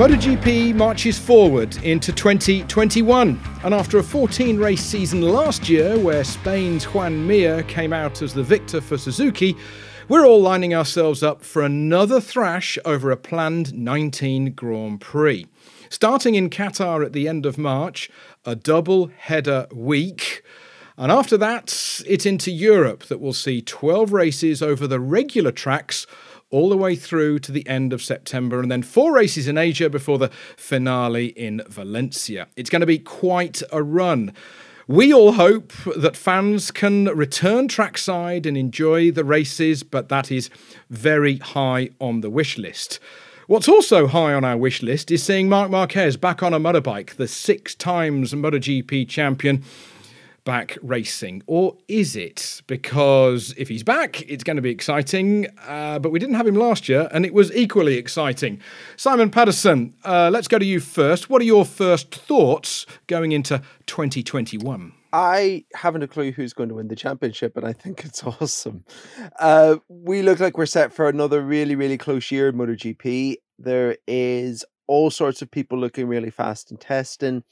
MotoGP marches forward into 2021. And after a 14 race season last year, where Spain's Joan Mir came out as the victor for Suzuki, we're all lining ourselves up for another thrash over a planned 19 Grand Prix. Starting in Qatar at the end of March, a double header week. And after that, it's into Europe that we'll see 12 races over the regular tracks all the way through to the end of September, and then four races in Asia before the finale in Valencia. It's going to be quite a run. We all hope that fans can return trackside and enjoy the races, but that is very high on the wish list. What's also high on our wish list is seeing Marc Marquez back on a motorbike, the six times MotoGP champion back racing? Or is it? Because if he's back, it's going to be exciting. Uh, but we didn't have him last year, and it was equally exciting. Simon Patterson, uh, let's go to you first. What are your first thoughts going into 2021? I haven't a clue who's going to win the championship, and I think it's awesome. Uh, we look like we're set for another really, really close year in MotoGP. There is all sorts of people looking really fast in testing.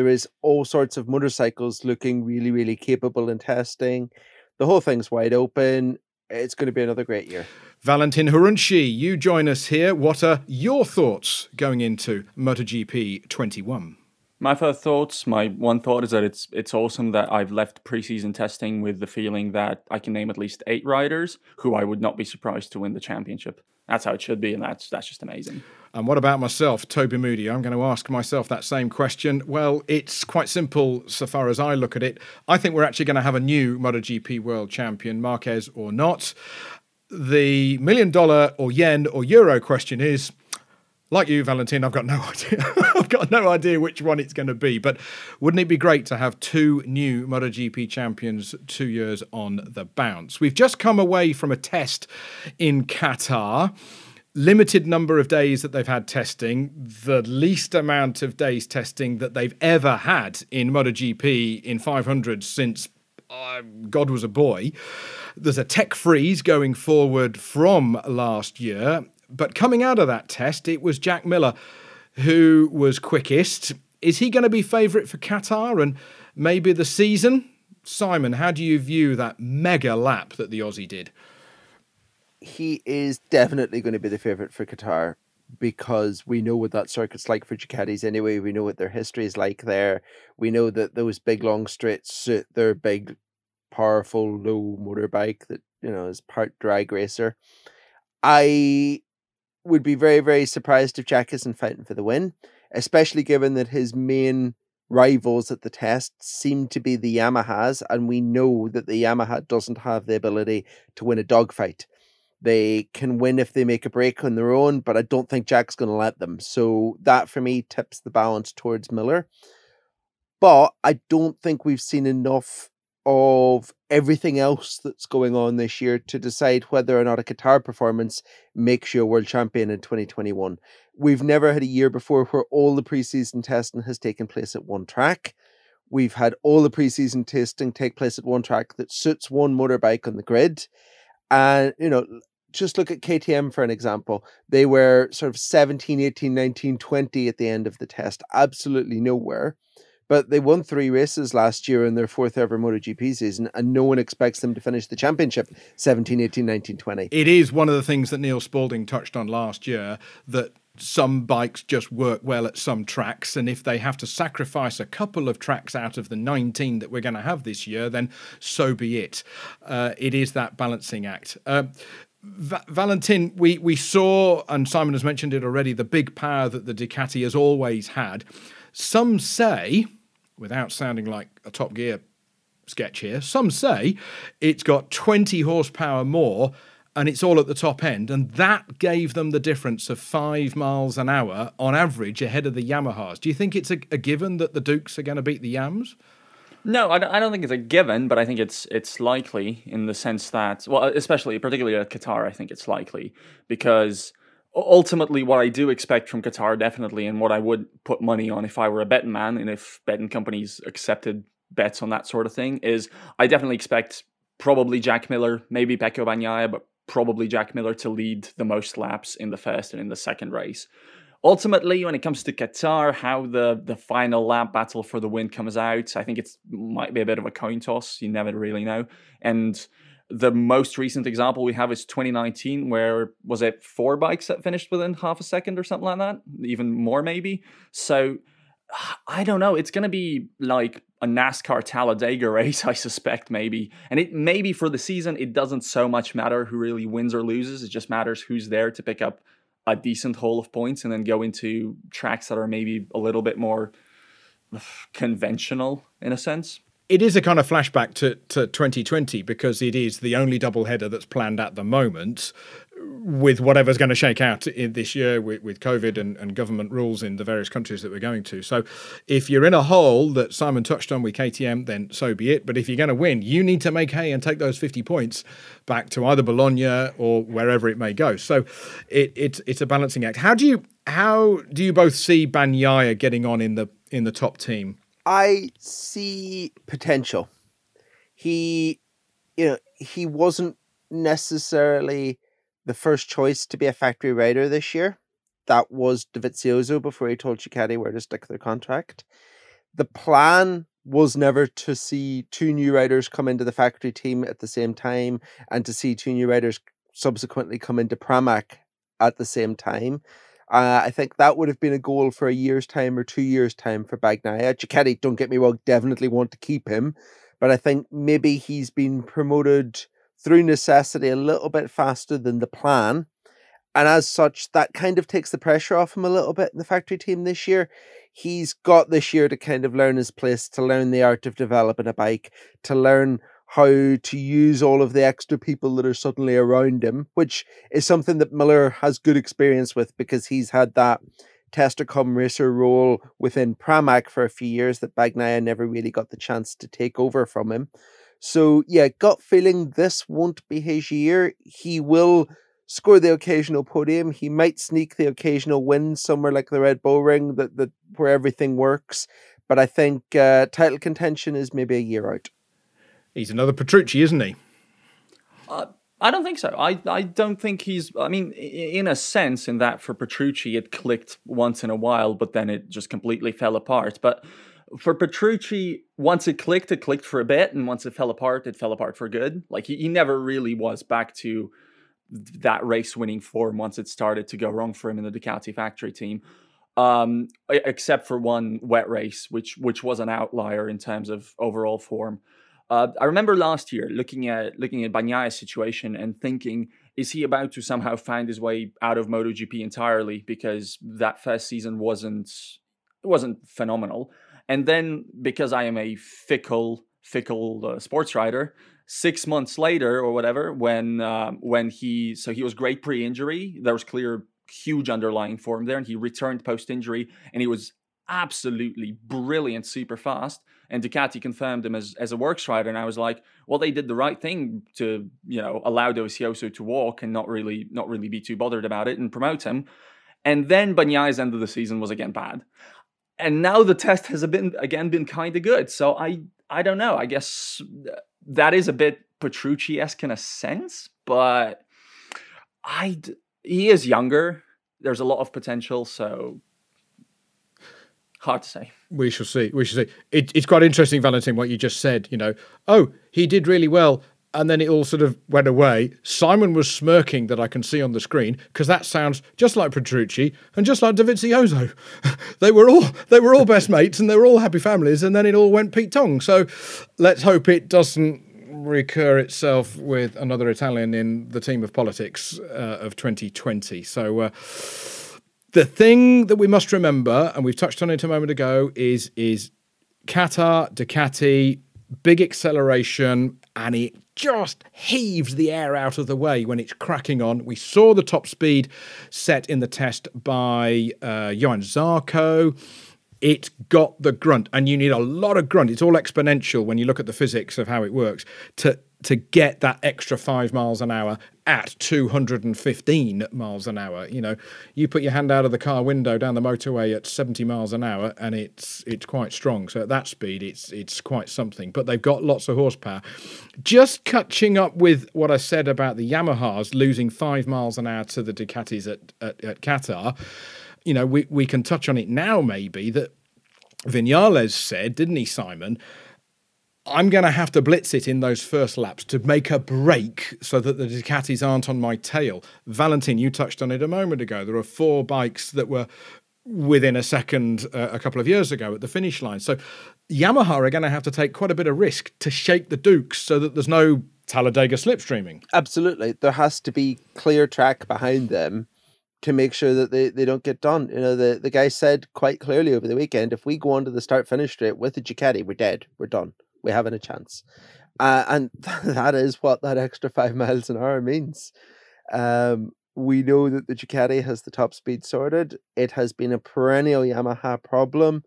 There is all sorts of motorcycles looking really, really capable in testing. The whole thing's wide open. It's going to be another great year. Valentin Khorounzhiy, you join us here. What are your thoughts going into MotoGP 21? My first thoughts, my one thought is that it's it's awesome that I've left preseason testing with the feeling that I can name at least eight riders who I would not be surprised to win the championship. That's how it should be, and that's that's just amazing. And what about myself, Toby Moody? I'm going to ask myself that same question. Well, it's quite simple so far as I look at it. I think we're actually going to have a new MotoGP world champion, Marquez or not. The million dollar or yen or euro question is like you, Valentin, I've got no idea. I've got no idea which one it's going to be. But wouldn't it be great to have two new MotoGP champions two years on the bounce? We've just come away from a test in Qatar limited number of days that they've had testing, the least amount of days testing that they've ever had in MotoGP in 500 since uh, God was a boy. There's a tech freeze going forward from last year, but coming out of that test, it was Jack Miller who was quickest. Is he going to be favourite for Qatar and maybe the season? Simon, how do you view that mega lap that the Aussie did? he is definitely going to be the favorite for Qatar because we know what that circuit's like for Ducatis anyway. We know what their history is like there. We know that those big long straights suit their big, powerful, low motorbike that you know is part drag racer. I would be very, very surprised if Jack isn't fighting for the win, especially given that his main rivals at the test seem to be the Yamahas, and we know that the Yamaha doesn't have the ability to win a dogfight. They can win if they make a break on their own, but I don't think Jack's going to let them. So that for me tips the balance towards Miller. But I don't think we've seen enough of everything else that's going on this year to decide whether or not a Qatar performance makes you a world champion in 2021. We've never had a year before where all the preseason testing has taken place at one track. We've had all the preseason testing take place at one track that suits one motorbike on the grid. And, you know, just look at KTM for an example. They were sort of 17, 18, 19, 20 at the end of the test, absolutely nowhere. But they won three races last year in their fourth ever MotoGP season, and no one expects them to finish the championship 17, 18, 19, 20. It is one of the things that Neil Spalding touched on last year that some bikes just work well at some tracks, and if they have to sacrifice a couple of tracks out of the 19 that we're going to have this year, then so be it. Uh, it is that balancing act. Uh, Va- Valentin, we, we saw, and Simon has mentioned it already, the big power that the Ducati has always had. Some say, without sounding like a Top Gear sketch here, some say it's got 20 horsepower more and it's all at the top end. And that gave them the difference of five miles an hour on average ahead of the Yamahas. Do you think it's a, a given that the Dukes are going to beat the Yams? No, I don't think it's a given, but I think it's it's likely in the sense that, well, especially particularly at Qatar, I think it's likely because ultimately what I do expect from Qatar definitely, and what I would put money on if I were a betting man, and if betting companies accepted bets on that sort of thing, is I definitely expect probably Jack Miller, maybe Pecco Bagnaia, but probably Jack Miller to lead the most laps in the first and in the second race. ultimately, when it comes to Qatar, how the the final lap battle for the win comes out, I think it might be a bit of a coin toss. You never really know. And the most recent example we have is 2019, where was it four bikes that finished within half a second or something like that, even more maybe. So I don't know. It's going to be like a NASCAR Talladega race, I suspect, maybe. And it maybe for the season, it doesn't so much matter who really wins or loses. It just matters who's there to pick up a decent haul of points and then go into tracks that are maybe a little bit more conventional in a sense it is a kind of flashback to, to 2020 because it is the only double header that's planned at the moment with whatever's going to shake out in this year with, with COVID and, and government rules in the various countries that we're going to. So if you're in a hole that Simon touched on with KTM, then so be it. But if you're going to win, you need to make hay and take those 50 points back to either Bologna or wherever it may go. So it, it it's a balancing act. How do you how do you both see Bagnaia getting on in the in the top team? I see potential. He, you know, he wasn't necessarily the first choice to be a factory rider this year. That was Dovizioso before he told Ducati where to stick their contract. The plan was never to see two new riders come into the factory team at the same time and to see two new riders subsequently come into Pramac at the same time. Uh, I think that would have been a goal for a year's time or two years' time for Bagnaia. Ducati, don't get me wrong, definitely want to keep him, but I think maybe he's been promoted through necessity a little bit faster than the plan. And as such, that kind of takes the pressure off him a little bit in the factory team this year. He's got this year to kind of learn his place, to learn the art of developing a bike, to learn how to use all of the extra people that are suddenly around him, which is something that Miller has good experience with because he's had that tester come racer role within Pramac for a few years that Bagnaia never really got the chance to take over from him. So yeah, gut feeling this won't be his year. He will score the occasional podium. He might sneak the occasional win somewhere like the Red Bull Ring that, that where everything works. But I think uh, title contention is maybe a year out. He's another Petrucci, isn't he? Uh, I don't think so. I, I don't think he's. I mean, in a sense, in that for Petrucci, it clicked once in a while, but then it just completely fell apart. But for Petrucci, once it clicked, it clicked for a bit, and once it fell apart, it fell apart for good. Like he, he never really was back to that race winning form once it started to go wrong for him in the Ducati factory team. Um, except for one wet race, which which was an outlier in terms of overall form. Uh, I remember last year looking at looking at Bagnaia's situation and thinking, is he about to somehow find his way out of MotoGP entirely because that first season wasn't wasn't phenomenal, and then because I am a fickle fickle uh, sports writer, six months later or whatever, when uh, when he so he was great pre-injury, there was clear huge underlying form there, and he returned post-injury, and he was absolutely brilliant, super fast. And Ducati confirmed him as, as a works rider. And I was like, well, they did the right thing to, you know, allow Dovizioso to walk and not really not really be too bothered about it and promote him. And then Bagnaia's end of the season was again bad. And now the test has been again been kind of good. So I I don't know. I guess uh, that is a bit Petrucci-esque in a sense, but I he is younger. There's a lot of potential, so hard to say. We shall see. We shall see. It, it's quite interesting, Valentin, what you just said. You know, oh, he did really well. And then it all sort of went away. Simon was smirking that I can see on the screen because that sounds just like Petrucci and just like Dovizioso. they were all they were all best mates and they were all happy families. And then it all went Pete Tong. So let's hope it doesn't recur itself with another Italian in the team of politics uh, of 2020. So. Uh, the thing that we must remember, and we've touched on it a moment ago, is is Qatar, Ducati, big acceleration, and it just heaves the air out of the way when it's cracking on. We saw the top speed set in the test by uh, Johann Zarco. It got the grunt, and you need a lot of grunt. It's all exponential when you look at the physics of how it works to to get that extra five miles an hour at 215 miles an hour. You know, you put your hand out of the car window down the motorway at 70 miles an hour, and it's it's quite strong. So at that speed, it's it's quite something. But they've got lots of horsepower. Just catching up with what I said about the Yamahas losing five miles an hour to the Ducatis at at, at Qatar. you know, we, we can touch on it now maybe that Vinales said, didn't he, Simon? I'm going to have to blitz it in those first laps to make a break so that the Ducatis aren't on my tail. Valentin, you touched on it a moment ago. There are four bikes that were within a second uh, a couple of years ago at the finish line. So Yamaha are going to have to take quite a bit of risk to shake the Dukes so that there's no Talladega slipstreaming. Absolutely. There has to be clear track behind them to make sure that they, they don't get done. You know, the, the guy said quite clearly over the weekend, if we go on to the start finish straight with the Ducati, we're dead. We're done. We haven't a chance. Uh, and that is what that extra five miles an hour means. Um, we know that the Ducati has the top speed sorted. It has been a perennial Yamaha problem.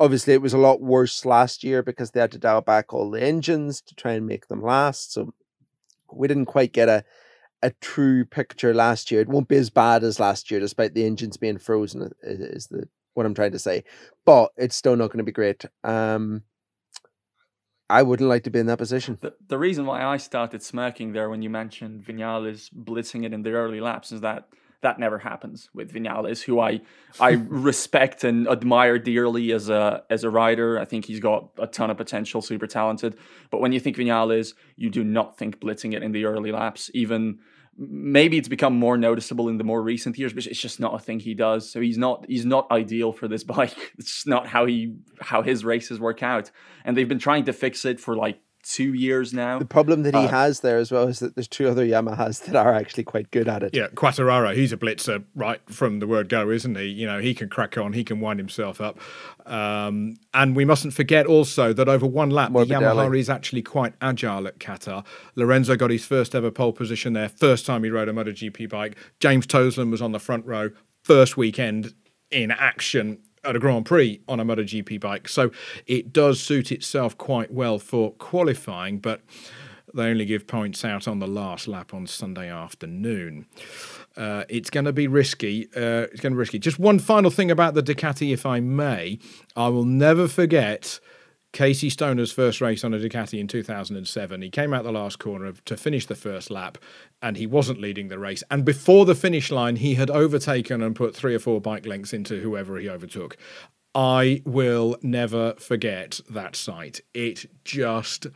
Obviously, it was a lot worse last year because they had to dial back all the engines to try and make them last. So we didn't quite get a a true picture last year. It won't be as bad as last year, despite the engines being frozen. Is the what I'm trying to say, but it's still not going to be great. Um, I wouldn't like to be in that position. The, the reason why I started smirking there when you mentioned Vinales blitzing it in the early laps is that that never happens with Vinales, who I I respect and admire dearly as a as a rider. I think he's got a ton of potential, super talented. But when you think Vinales, you do not think blitzing it in the early laps, even maybe it's become more noticeable in the more recent years, but it's just not a thing he does. So he's not he's not ideal for this bike. It's not how he how his races work out. And they've been trying to fix it for like two years now. The problem that he uh, has there as well is that there's two other Yamahas that are actually quite good at it. Yeah, Quartararo, he's a blitzer right from the word go, isn't he? You know, he can crack on, he can wind himself up. Um, and we mustn't forget also that over one lap, the Yamaha is actually quite agile at Qatar. Lorenzo got his first ever pole position there, first time he rode a MotoGP bike. James Toseland was on the front row, first weekend in action at a Grand Prix on a MotoGP bike. So it does suit itself quite well for qualifying, but they only give points out on the last lap on Sunday afternoon. Uh, it's going to be risky. Uh, it's going to be risky. Just one final thing about the Ducati, if I may. I will never forget Casey Stoner's first race on a Ducati in 2007. He came out the last corner to finish the first lap, and he wasn't leading the race. And before the finish line, he had overtaken and put three or four bike lengths into whoever he overtook. I will never forget that sight. It just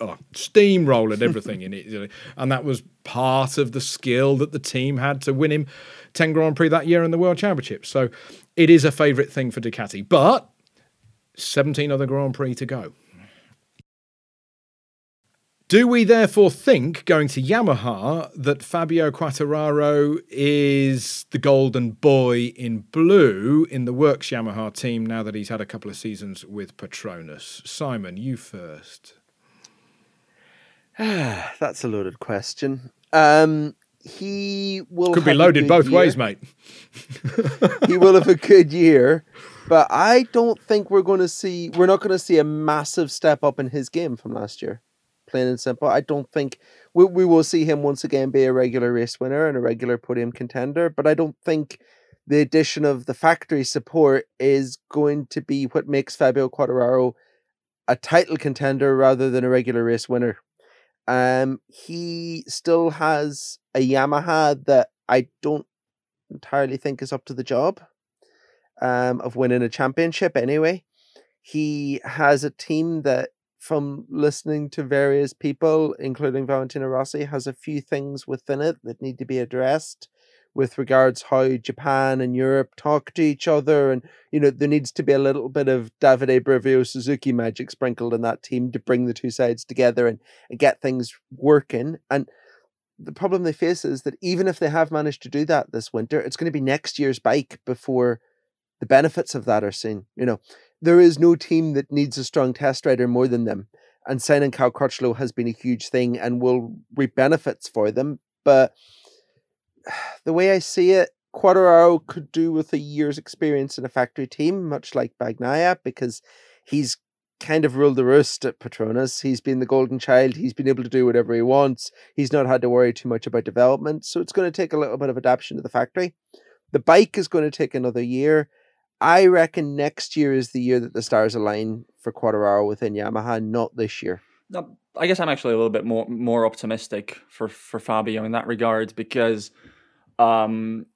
oh, steamrolled everything in it. And that was part of the skill that the team had to win him 10 Grand Prix that year in the World Championship. So it is a favourite thing for Ducati. But 17 other Grand Prix to go. Do we therefore think, going to Yamaha, that Fabio Quartararo is the golden boy in blue in the Works Yamaha team now that he's had a couple of seasons with Petronas? Simon, you first. That's a loaded question. Um, he will could be loaded both year. ways, mate. he will have a good year. But I don't think we're going to see, we're not going to see a massive step up in his game from last year. Plain and simple. I don't think we, we will see him once again be a regular race winner and a regular podium contender. But I don't think the addition of the factory support is going to be what makes Fabio Quartararo a title contender rather than a regular race winner. Um, he still has a Yamaha that I don't entirely think is up to the job um, of winning a championship anyway. He has a team that, from listening to various people, including Valentino Rossi, has a few things within it that need to be addressed with regards how Japan and Europe talk to each other. And, you know, there needs to be a little bit of Davide Brivio Suzuki magic sprinkled in that team to bring the two sides together and, and get things working. And the problem they face is that even if they have managed to do that this winter, it's going to be next year's bike before the benefits of that are seen. You know, there is no team that needs a strong test rider more than them. And signing Cal Crutchlow has been a huge thing and will reap benefits for them. But the way I see it, Quartararo could do with a year's experience in a factory team, much like Bagnaia, because he's kind of ruled the roost at Petronas. He's been the golden child. He's been able to do whatever he wants. He's not had to worry too much about development. So it's going to take a little bit of adaptation to the factory. The bike is going to take another year. I reckon next year is the year that the stars align for Quartararo within Yamaha, not this year. No, I guess I'm actually a little bit more more optimistic for for Fabio in that regard because um,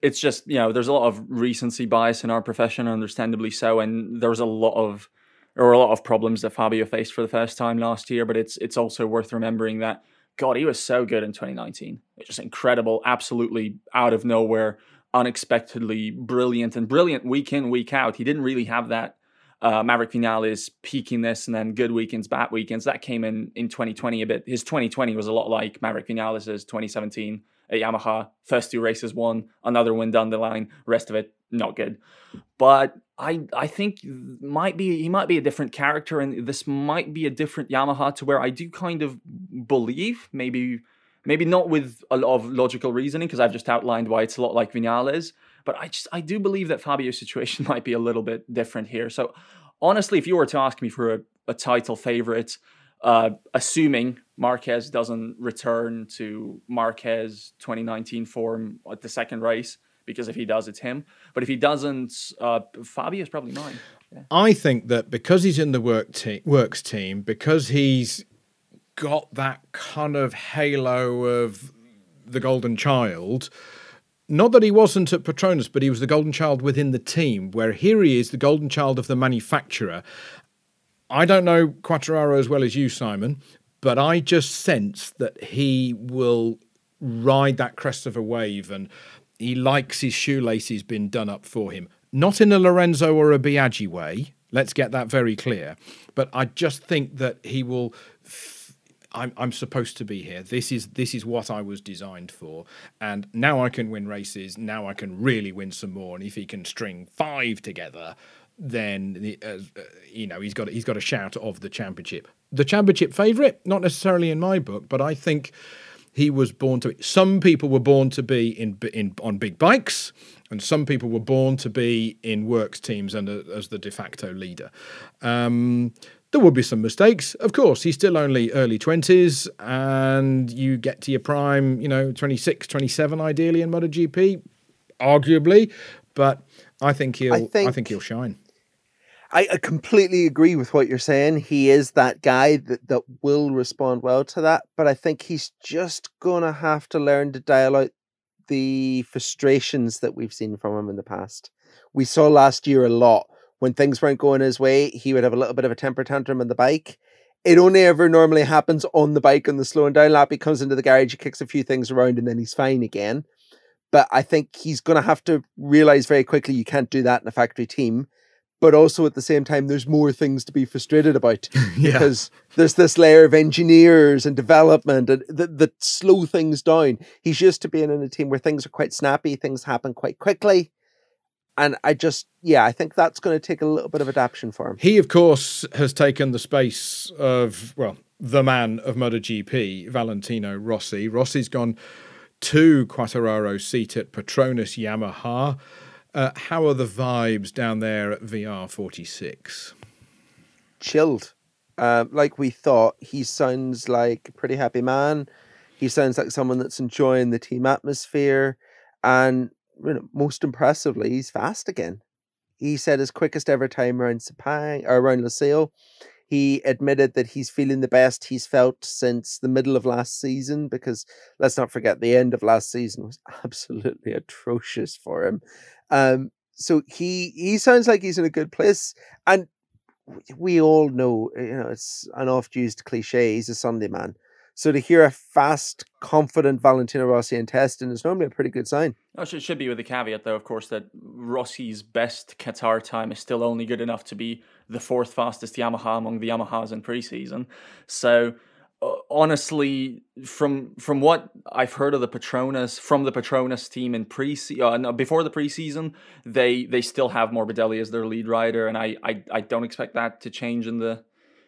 it's just you know there's a lot of recency bias in our profession, understandably so, and there was a lot of there were a lot of problems that Fabio faced for the first time last year. But it's it's also worth remembering that God, he was so good in 2019. It's just incredible, absolutely out of nowhere, unexpectedly brilliant and brilliant week in week out. He didn't really have that uh, Maverick Vinales peakiness and then good weekends, bad weekends. That came in in 2020 a bit. His 2020 was a lot like Maverick Vinales' 2017 at Yamaha. First two races won, another win down the line. Rest of it not good. But I I think might be he might be a different character, and this might be a different Yamaha to where I do kind of believe maybe maybe not with a lot of logical reasoning because I've just outlined why it's a lot like Vinales. But I just I do believe that Fabio's situation might be a little bit different here. So honestly, if you were to ask me for a, a title favorite, uh, assuming Marquez doesn't return to Marquez 2019 form at the second race, because if he does, it's him. But if he doesn't, uh, Fabio is probably mine. Yeah. I think that because he's in the work te- works team, because he's got that kind of halo of the golden child. Not that he wasn't at Petronas, but he was the golden child within the team, where here he is, the golden child of the manufacturer. I don't know Quartararo as well as you, Simon, but I just sense that he will ride that crest of a wave and he likes his shoelaces being done up for him. Not in a Lorenzo or a Biaggi way, let's get that very clear, but I just think that he will. I'm, I'm supposed to be here. This is this is what I was designed for, and now I can win races. Now I can really win some more. And if he can string five together, then uh, you know he's got he's got a shout of the championship. The championship favourite, not necessarily in my book, but I think he was born to. Some people were born to be in in on big bikes, and some people were born to be in works teams and uh, as the de facto leader. Um, there will be some mistakes, of course. He's still only early 20s, and you get to your prime, you know, 26, 27 ideally in MotoGP, arguably. But I think he'll. I think, I think he'll shine. I, I completely agree with what you're saying. He is that guy that, that will respond well to that, but I think he's just gonna have to learn to dial out the frustrations that we've seen from him in the past. We saw last year a lot when things weren't going his way, he would have a little bit of a temper tantrum on the bike. It only ever normally happens on the bike on the slowing down lap. He comes into the garage, he kicks a few things around, and then he's fine again. But I think he's going to have to realize very quickly you can't do that in a factory team. But also at the same time, there's more things to be frustrated about yeah. because there's this layer of engineers and development and that, that slow things down. He's used to being in a team where things are quite snappy, things happen quite quickly. And I just, yeah, I think that's going to take a little bit of adaptation for him. He, of course, has taken the space of, well, the man of MotoGP, Valentino Rossi. Rossi's gone to Quartararo seat at Petronas Yamaha. Uh, how are the vibes down there at VR46? Chilled. Uh, like we thought, he sounds like a pretty happy man. He sounds like someone that's enjoying the team atmosphere. And you know, most impressively, he's fast again. He said his quickest ever time around Sepang or around Losail he admitted that he's feeling the best he's felt since the middle of last season because let's not forget the end of last season was absolutely atrocious for him. Um, so he he sounds like he's in a good place, and we all know you know it's an oft-used cliche. He's a Sunday man. So to hear a fast, confident Valentino Rossi in testing is normally a pretty good sign. Oh, it should be with the caveat, though, of course, that Rossi's best Qatar time is still only good enough to be the fourth fastest Yamaha among the Yamahas in preseason. So uh, honestly, from from what I've heard of the Petronas, from the Petronas team in pre uh, no, before the preseason, they they still have Morbidelli as their lead rider, and I, I I don't expect that to change in the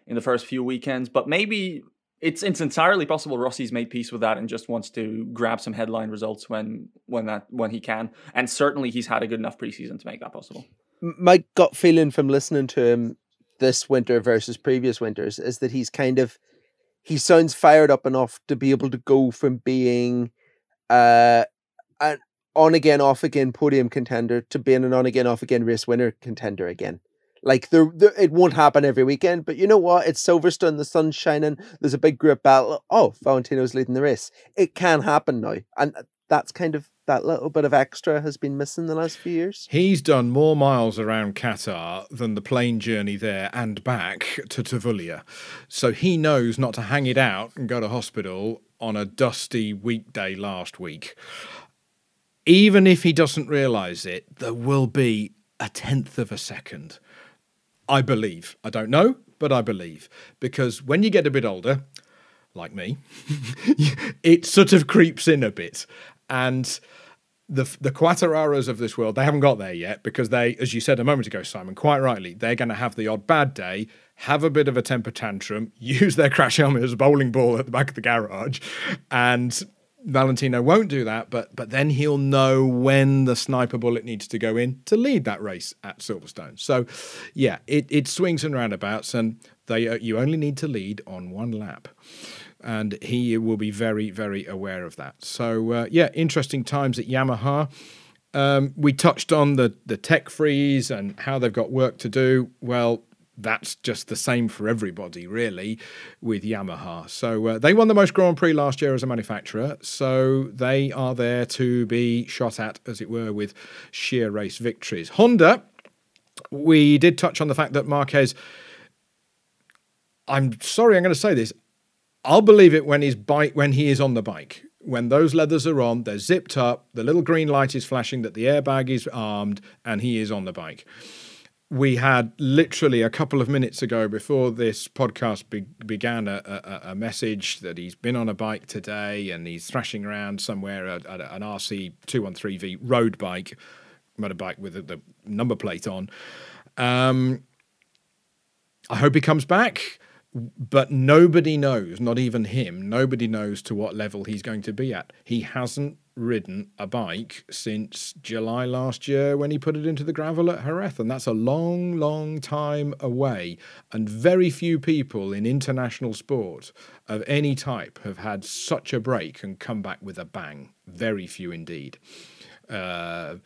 in the first few weekends. But maybe it's it's entirely possible Rossi's made peace with that and just wants to grab some headline results when when that when he can. And certainly he's had a good enough preseason to make that possible. My gut feeling from listening to him this winter versus previous winters is that he's kind of he sounds fired up enough to be able to go from being uh an on again off again podium contender to being an on again off again race winner contender again. Like there, there, it won't happen every weekend, but you know what? It's Silverstone, the sun's shining. There's a big group battle. Oh, Valentino's leading the race. It can happen now, and that's kind of that little bit of extra has been missing the last few years. He's done more miles around Qatar than the plane journey there and back to Tavullia. So he knows not to hang it out and go to hospital on a dusty weekday last week. Even if he doesn't realise it, there will be a tenth of a second. I believe. I don't know, but I believe. Because when you get a bit older, like me, it sort of creeps in a bit. And the the Quartararos of this world, they haven't got there yet because they, as you said a moment ago, Simon, quite rightly, they're going to have the odd bad day, have a bit of a temper tantrum, use their crash helmet as a bowling ball at the back of the garage, and Valentino won't do that, but but then he'll know when the sniper bullet needs to go in to lead that race at Silverstone. So, yeah, it, it swings and roundabouts, and they uh, you only need to lead on one lap and he will be very, very aware of that. So, uh, yeah, interesting times at Yamaha. Um, we touched on the the tech freeze and how they've got work to do. Well, that's just the same for everybody, really, with Yamaha. So uh, they won the most Grand Prix last year as a manufacturer. So they are there to be shot at, as it were, with sheer race victories. Honda, we did touch on the fact that Marquez. I'm sorry, I'm going to say this. I'll believe it when his bike when he is on the bike. When those leathers are on, they're zipped up, the little green light is flashing that the airbag is armed, and he is on the bike. We had literally a couple of minutes ago before this podcast be- began a, a, a, message that he's been on a bike today and he's thrashing around somewhere at, at an RC 213V road bike, motorbike with the number plate on. Um, I hope he comes back but nobody knows, not even him, nobody knows to what level he's going to be at. He hasn't ridden a bike since July last year when he put it into the gravel at Jerez, and that's a long, long time away. And very few people in international sport of any type have had such a break and come back with a bang. Very few indeed. Uh,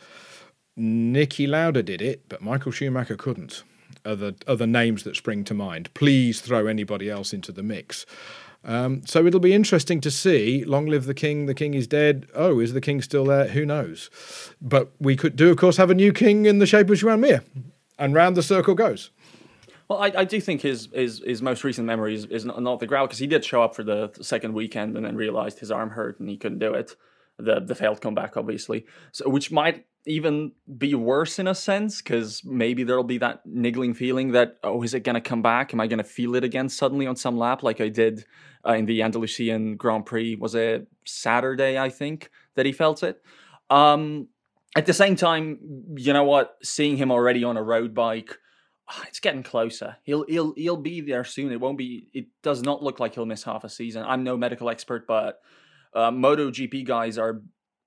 Niki Lauda did it, but Michael Schumacher couldn't other other names that spring to mind. Please throw anybody else into the mix. Um, so it'll be interesting to see. Long live the king! The king is dead. Oh, is the king still there? Who knows? But we could do, of course, have a new king in the shape of Joan Mir, and round the circle goes. Well, I, I do think his, his his most recent memory is, is not the growl because he did show up for the second weekend and then realized his arm hurt and he couldn't do it. The the failed comeback, obviously, so which might even be worse in a sense because maybe there'll be that niggling feeling that oh is it going to come back? Am i going to feel it again suddenly on some lap like i did uh, in the andalusian grand prix? Was it saturday i think that he felt it? Um, at the same time you know what? Seeing him already on a road bike ah, it's getting closer. He'll he'll he'll be there soon. It won't be it does not look like he'll miss half a season. I'm no medical expert but uh, MotoGP guys are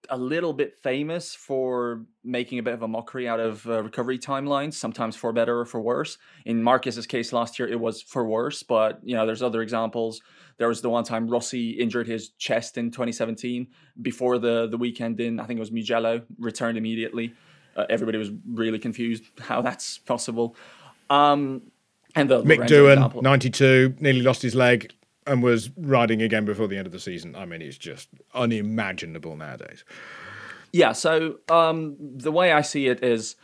a little bit famous for making a bit of a mockery out of uh, recovery timelines, sometimes for better or for worse. In Marquez's case last year, it was for worse, but you know, there's other examples. There was the one time Rossi injured his chest in 2017 before the the weekend in I think it was Mugello, returned immediately. Uh, everybody was really confused how that's possible. Um, and the Mick Doohan, 92, nearly lost his leg, and was riding again before the end of the season. I mean, it's just unimaginable nowadays. Yeah. So um, the way I see it is,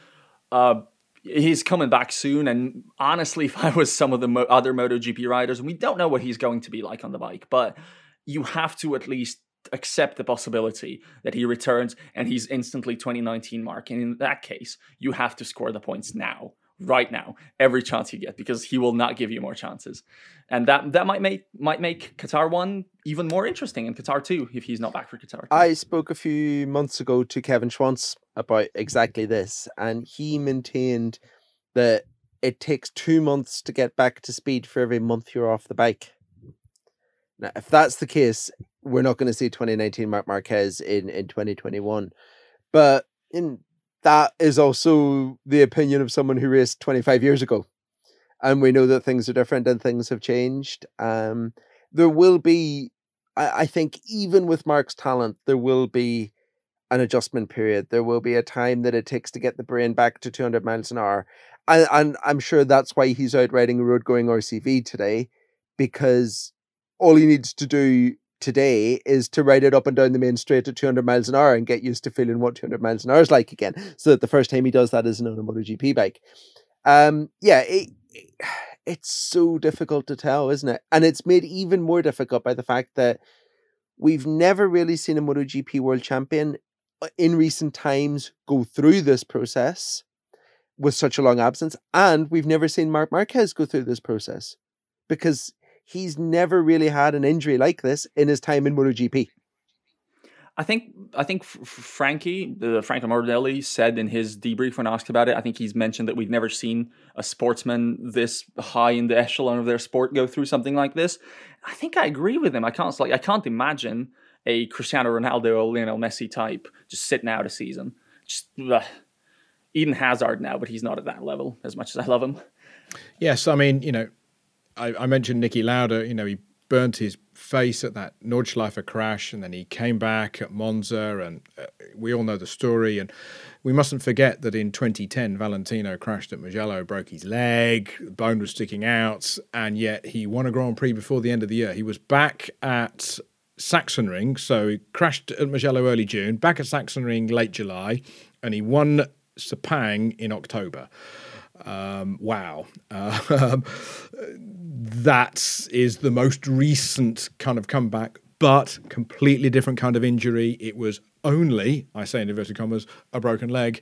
uh, he's coming back soon. And honestly, if I was some of the mo- other MotoGP riders, and we don't know what he's going to be like on the bike, but you have to at least accept the possibility that he returns and he's instantly 2019 marc. And in that case, you have to score the points now right now every chance you get because he will not give you more chances. And that that might make might make qatar 1 even more interesting and qatar 2 if he's not back for qatar 2. i spoke a few months ago to kevin schwantz about exactly this and he maintained that it takes two months to get back to speed for every month you're off the bike. Now if that's the case we're not going to see 2019 marc marquez in in 2021 but in that is also the opinion of someone who raced 25 years ago. And we know that things are different and things have changed. Um, there will be, I, I think, even with Marc's talent, there will be an adjustment period. There will be a time that it takes to get the brain back to 200 miles an hour. And, and I'm sure that's why he's out riding a road going RCV today, because all he needs to do today is to ride it up and down the main straight at 200 miles an hour and get used to feeling what 200 miles an hour is like again. So that the first time he does that is on a MotoGP bike. Um, yeah, it, it, it's so difficult to tell, isn't it? And it's made even more difficult by the fact that we've never really seen a MotoGP world champion uh, in recent times go through this process with such a long absence. And we've never seen Marc Marquez go through this process because he's never really had an injury like this in his time in MotoGP. I think I think Frankie, the Franco Morbidelli, said in his debrief when asked about it. I think he's mentioned that we've never seen a sportsman this high in the echelon of their sport go through something like this. I think I agree with him. I can't like I can't imagine a Cristiano Ronaldo or Lionel Messi type just sitting out a season. Just ugh. Eden Hazard now, but he's not at that level as much as I love him. Yes, I mean you know, I, I mentioned Niki Lauda. You know, he burnt his face at that Nordschleife crash, and then he came back at Monza, and uh, we all know the story. And we mustn't forget that in 2010, Valentino crashed at Mugello, broke his leg, bone was sticking out, and yet he won a Grand Prix before the end of the year. He was back at Sachsenring, so he crashed at Mugello early June, back at Sachsenring late July, and he won Sepang in October. Um, wow. Uh, that is the most recent kind of comeback, but completely different kind of injury. It was only, I say in inverted commas, a broken leg,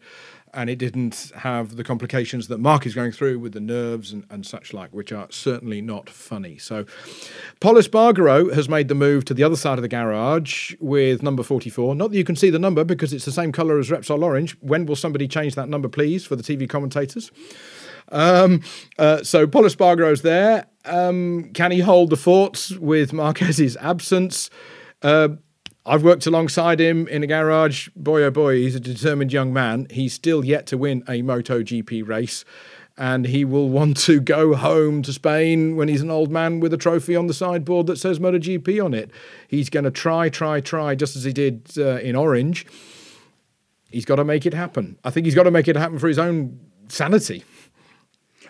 and it didn't have the complications that Marc is going through with the nerves and, and such like, which are certainly not funny. So, Pol Espargaro has made the move to the other side of the garage with number 44. Not that you can see the number because it's the same colour as Repsol Orange. When will somebody change that number, please, for the TV commentators? Um, uh, so Pol Espargaro's there. Um, can he hold the fort with Marquez's absence? Uh, I've worked alongside him in a garage. Boy, oh boy, he's a determined young man. He's still yet to win a MotoGP race. And he will want to go home to Spain when he's an old man with a trophy on the sideboard that says MotoGP on it. He's going to try, try, try, just as he did uh, in Orange. He's got to make it happen. I think he's got to make it happen for his own sanity.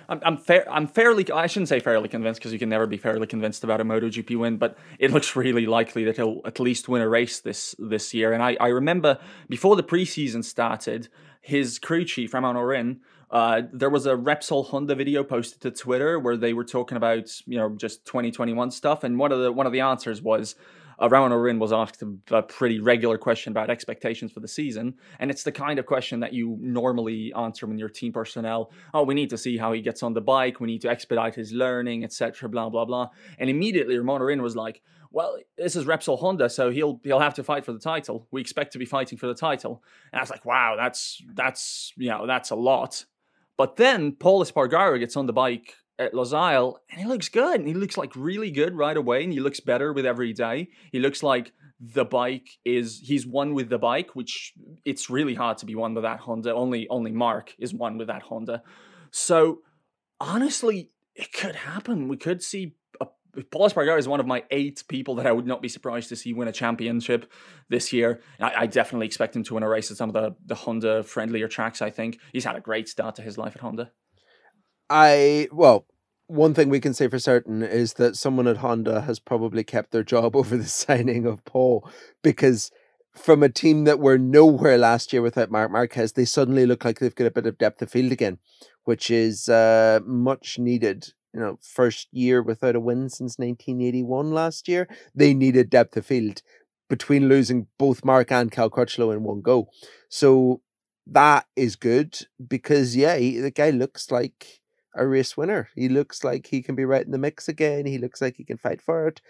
I'm, I'm fair. I'm fairly. I shouldn't say fairly convinced because you can never be fairly convinced about a MotoGP win. But it looks really likely that he'll at least win a race this this year. And I, I remember before the preseason started, his crew chief Ramon Aurin. Uh, there was a Repsol Honda video posted to Twitter where they were talking about you know just 2021 stuff, and one of the one of the answers was uh, Ramon Aurin was asked a, a, pretty regular question about expectations for the season, and it's the kind of question that you normally answer when you're team personnel. Oh, we need to see how he gets on the bike. We need to expedite his learning, etc. Blah blah blah. And immediately Ramon Aurin was like, "Well, this is Repsol Honda, so he'll he'll have to fight for the title. We expect to be fighting for the title." And I was like, "Wow, that's that's you know that's a lot." But then Pol Espargaro gets on the bike at Losail, and he looks good. And he looks like really good right away, and he looks better with every day. He looks like the bike is he's one with the bike, which it's really hard to be one with that Honda. Only only Marc is one with that Honda. So honestly, it could happen. We could see a, Pol Espargaro is one of my eight people that I would not be surprised to see win a championship this year. I, I, definitely expect him to win a race at some of the, the Honda friendlier tracks. I think he's had a great start to his life at Honda. I well, one thing we can say for certain is that someone at Honda has probably kept their job over the signing of Pol because from a team that were nowhere last year without Marc Marquez, they suddenly look like they've got a bit of depth of field again, which is uh, much needed. You know, first year without a win since 1981 last year. They needed depth of field between losing both Marc and Cal Crutchlow in one go. So that is good because, yeah, he, the guy looks like a race winner. He looks like he can be right in the mix again. He looks like he can fight for it,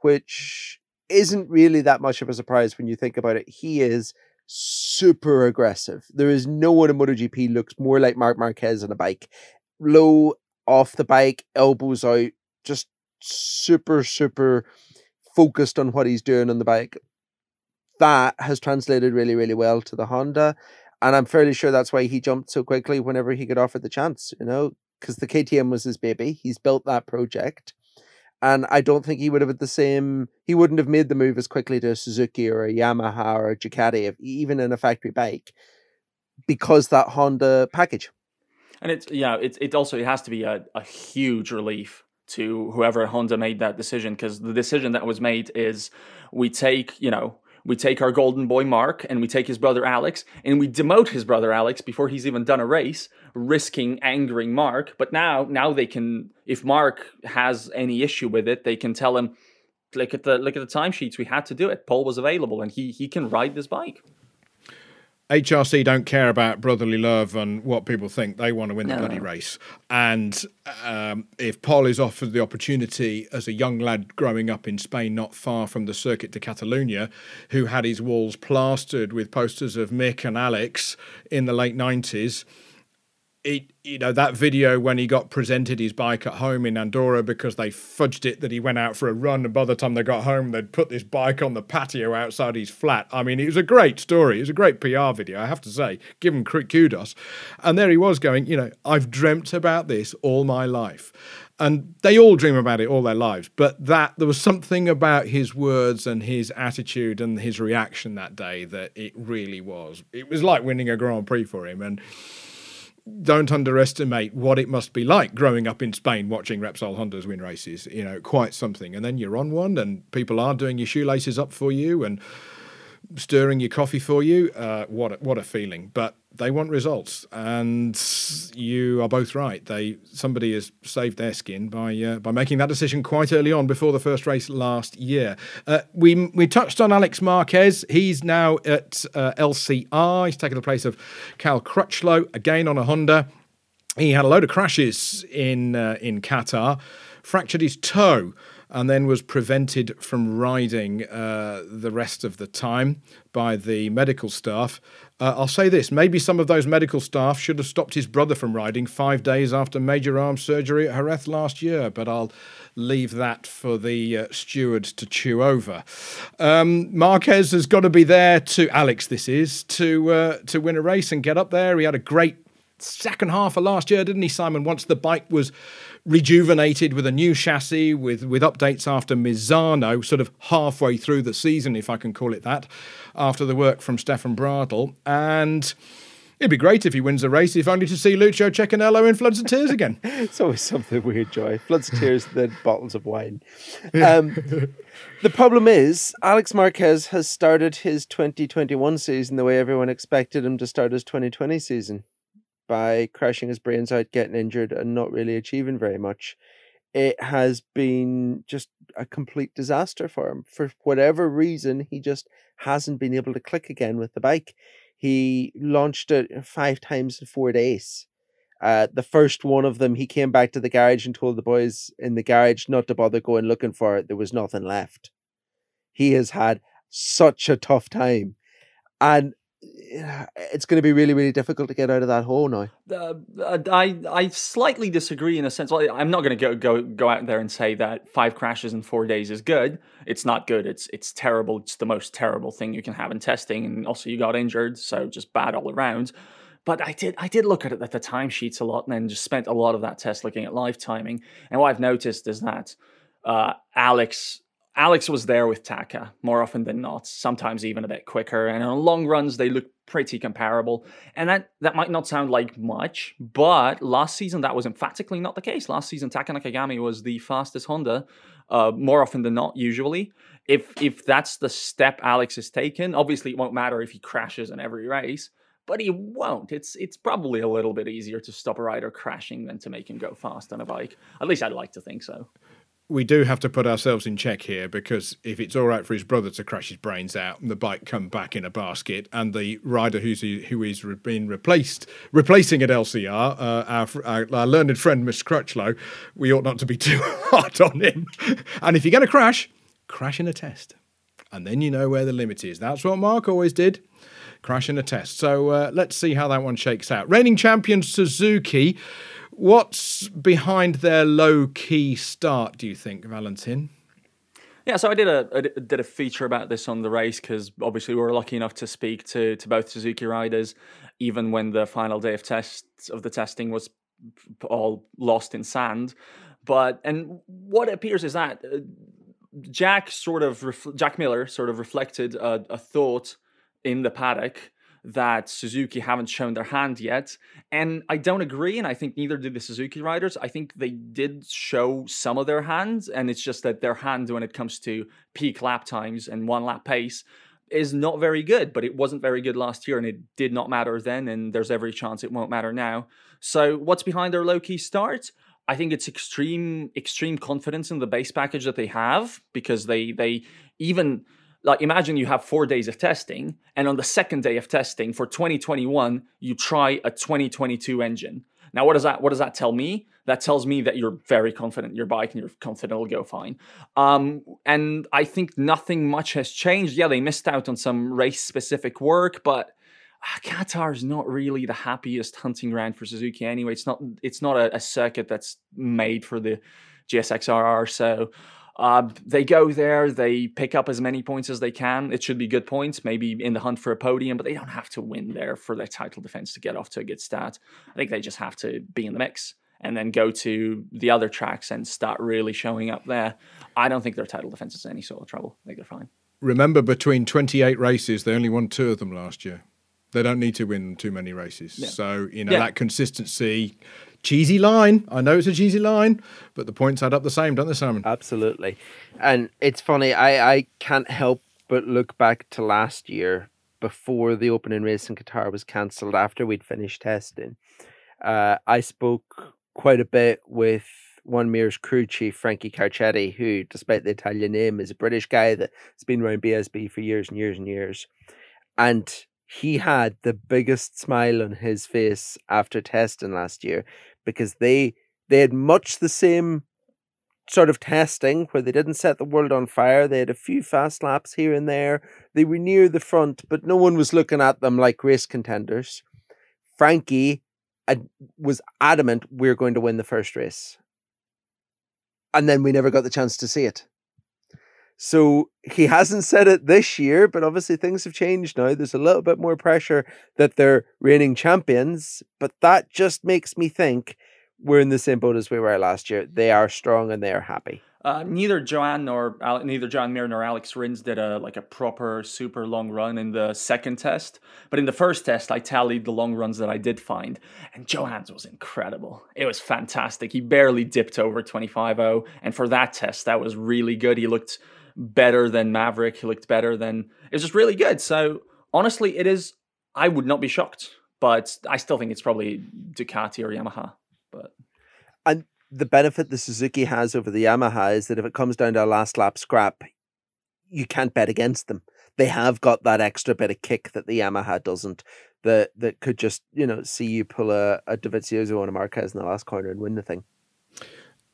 which isn't really that much of a surprise when you think about it. He is super aggressive. There is no one in MotoGP looks more like Marc Marquez on a bike. Low off the bike, elbows out, just super, super focused on what he's doing on the bike. That has translated really, really well to the Honda. And I'm fairly sure that's why he jumped so quickly whenever he got offered the chance. You know, because the KTM was his baby. He's built that project. And I don't think he would have had the same, he wouldn't have made the move as quickly to a Suzuki or a Yamaha or a Ducati, even in a factory bike, because that Honda package. And it's, yeah, it, it also, it has to be a, a huge relief to whoever Honda made that decision because the decision that was made is we take, you know, we take our golden boy Marc and we take his brother Alex and we demote his brother Alex before he's even done a race, risking angering Marc. But now, now they can, if Marc has any issue with it, they can tell him, look at the look at the timesheets. We had to do it. Pol was available, and he he can ride this bike. HRC don't care about brotherly love and what people think. They want to win the no. bloody race. And um, if Pol is offered the opportunity as a young lad growing up in Spain, not far from the circuit de Catalunya, who had his walls plastered with posters of Mick and Alex in the late 90s, it, you know that video when he got presented his bike at home in Andorra because they fudged it that he went out for a run and by the time they got home they'd put this bike on the patio outside his flat. I mean, it was a great story. It was a great PR video, I have to say. Give him kudos. And there he was going, you know, I've dreamt about this all my life. And they all dream about it all their lives, but that there was something about his words and his attitude and his reaction that day that it really was. It was like winning a Grand Prix for him and don't underestimate what it must be like growing up in Spain watching Repsol Hondas win races. You know, quite something. And then you're on one, and people are doing your shoelaces up for you and stirring your coffee for you. Uh, what a, what a feeling! But they want results, and you are both right. They somebody has saved their skin by uh, by making that decision quite early on before the first race last year. Uh, we we touched on Alex Marquez. He's now at uh, LCR. He's taken the place of Cal Crutchlow again on a Honda. He had a load of crashes in uh, in Qatar, fractured his toe and then was prevented from riding uh, the rest of the time by the medical staff. Uh, I'll say this maybe some of those medical staff should have stopped his brother from riding five days after major arm surgery at Jerez last year, but I'll leave that for the uh, to chew over. Um, Marquez has got to be there to Alex. This is to uh, to win a race and get up there. He had a great second half of last year, didn't he, Simon? Once the bike was rejuvenated with a new chassis, with with updates after Misano, sort of halfway through the season, if I can call it that, after the work from Stefan Bradl, and. It'd be great if he wins the race, if only to see Lucio Cecchinello in floods of tears again. it's always something weird, Joy. Floods of tears, then bottles of wine. Um, the problem is, Alex Marquez has started his 2021 season the way everyone expected him to start his 2020 season by crashing his brains out, getting injured, and not really achieving very much. It has been just a complete disaster for him. For whatever reason, he just hasn't been able to click again with the bike. He launched it five times in four days. Uh, the first one of them, he came back to the garage and told the boys in the garage not to bother going looking for it. There was nothing left. He has had such a tough time. And it's going to be really, really difficult to get out of that hole now. Uh, I I slightly disagree in a sense. I'm not going to go go go out there and say that five crashes in four days is good. It's not good. It's it's terrible. It's the most terrible thing you can have in testing. And also, you got injured, so just bad all around. But I did I did look at it at the timesheets a lot, and then just spent a lot of that test looking at live timing. And what I've noticed is that uh, Alex Alex was there with Taka more often than not, sometimes even a bit quicker. And on long runs, they look pretty comparable. And that, that might not sound like much, but last season that was emphatically not the case. Last season, Taka Nakagami was the fastest Honda, uh, more often than not, usually. If if that's the step Alex has taken, obviously it won't matter if he crashes in every race, but he won't. It's it's probably a little bit easier to stop a rider crashing than to make him go fast on a bike. At least I'd like to think so we do have to put ourselves in check here because if it's all right for his brother to crash his brains out and the bike come back in a basket and the rider who's who is being replaced replacing at LCR uh, our, our, our, learned friend Miss Crutchlow we ought not to be too hard on him. And if you're going to crash crash in a test. And then you know where the limit is. That's what Marc always did. Crash in a test. So uh, let's see how that one shakes out. Reigning champion Suzuki What's behind their low key start, do you think, Valentin? Yeah, so I did a, a did a feature about this on the race because obviously we were lucky enough to speak to to both Suzuki riders, even when the final day of tests of the testing was all lost in sand. But and what appears is that uh, Jack sort of Jack Miller sort of reflected a, a thought in the paddock that Suzuki haven't shown their hand yet. And I don't agree, and I think neither did the Suzuki riders. I think they did show some of their hands, and it's just that their hand when it comes to peak lap times and one lap pace is not very good, but it wasn't very good last year and it did not matter then, and there's every chance it won't matter now. So, what's behind their low key start? I think it's extreme, extreme confidence in the base package that they have because they they even like imagine you have four days of testing and on the second day of testing for 2021 you try a 2022 engine now what does that what does that tell me that tells me that you're very confident in your bike and you're confident it'll go fine um, and i think nothing much has changed yeah they missed out on some race specific work but uh, Qatar is not really the happiest hunting ground for Suzuki anyway. It's not it's not a, a circuit that's made for the GSXRR. So uh, they go there, they pick up as many points as they can. It should be good points, maybe in the hunt for a podium, but they don't have to win there for their title defense to get off to a good start. I think they just have to be in the mix and then go to the other tracks and start really showing up there. I don't think their title defense is any sort of trouble. I think they're fine. Remember, between 28 races, they only won two of them last year. They don't need to win too many races. Yeah. So, you know, yeah. that consistency cheesy line. I know it's a cheesy line, but the points add up the same, don't they, Simon? Absolutely. And it's funny, I, I can't help but look back to last year before the opening race in Qatar was cancelled after we'd finished testing. Uh, I spoke quite a bit with Joan Mir's crew chief, Frankie Carchedi, who, despite the Italian name, is a British guy that's been around BSB for years and years and years. And he had the biggest smile on his face after testing last year because they they had much the same sort of testing where they didn't set the world on fire. They had a few fast laps here and there. They were near the front, but no one was looking at them like race contenders. Frankie was adamant we're going to win the first race. And then we never got the chance to see it. So he hasn't said it this year, but obviously things have changed now. There's a little bit more pressure that they're reigning champions, but that just makes me think we're in the same boat as we were last year. They are strong and they are happy. Uh, neither Joan nor neither Joan Mir nor Alex Rins did a like a proper super long run in the second test, but in the first test I tallied the long runs that I did find, and Joan's was incredible. It was fantastic. He barely dipped over 25.0, and for that test that was really good. He looked better than Maverick. He looked better than it was just really good. So honestly, it is. I would not be shocked, but I still think it's probably Ducati or Yamaha. But and the benefit the Suzuki has over the Yamaha is that if it comes down to a last lap scrap, you can't bet against them. They have got that extra bit of kick that the Yamaha doesn't. That that could just you know see you pull a, a Dovizioso on a Marquez in the last corner and win the thing.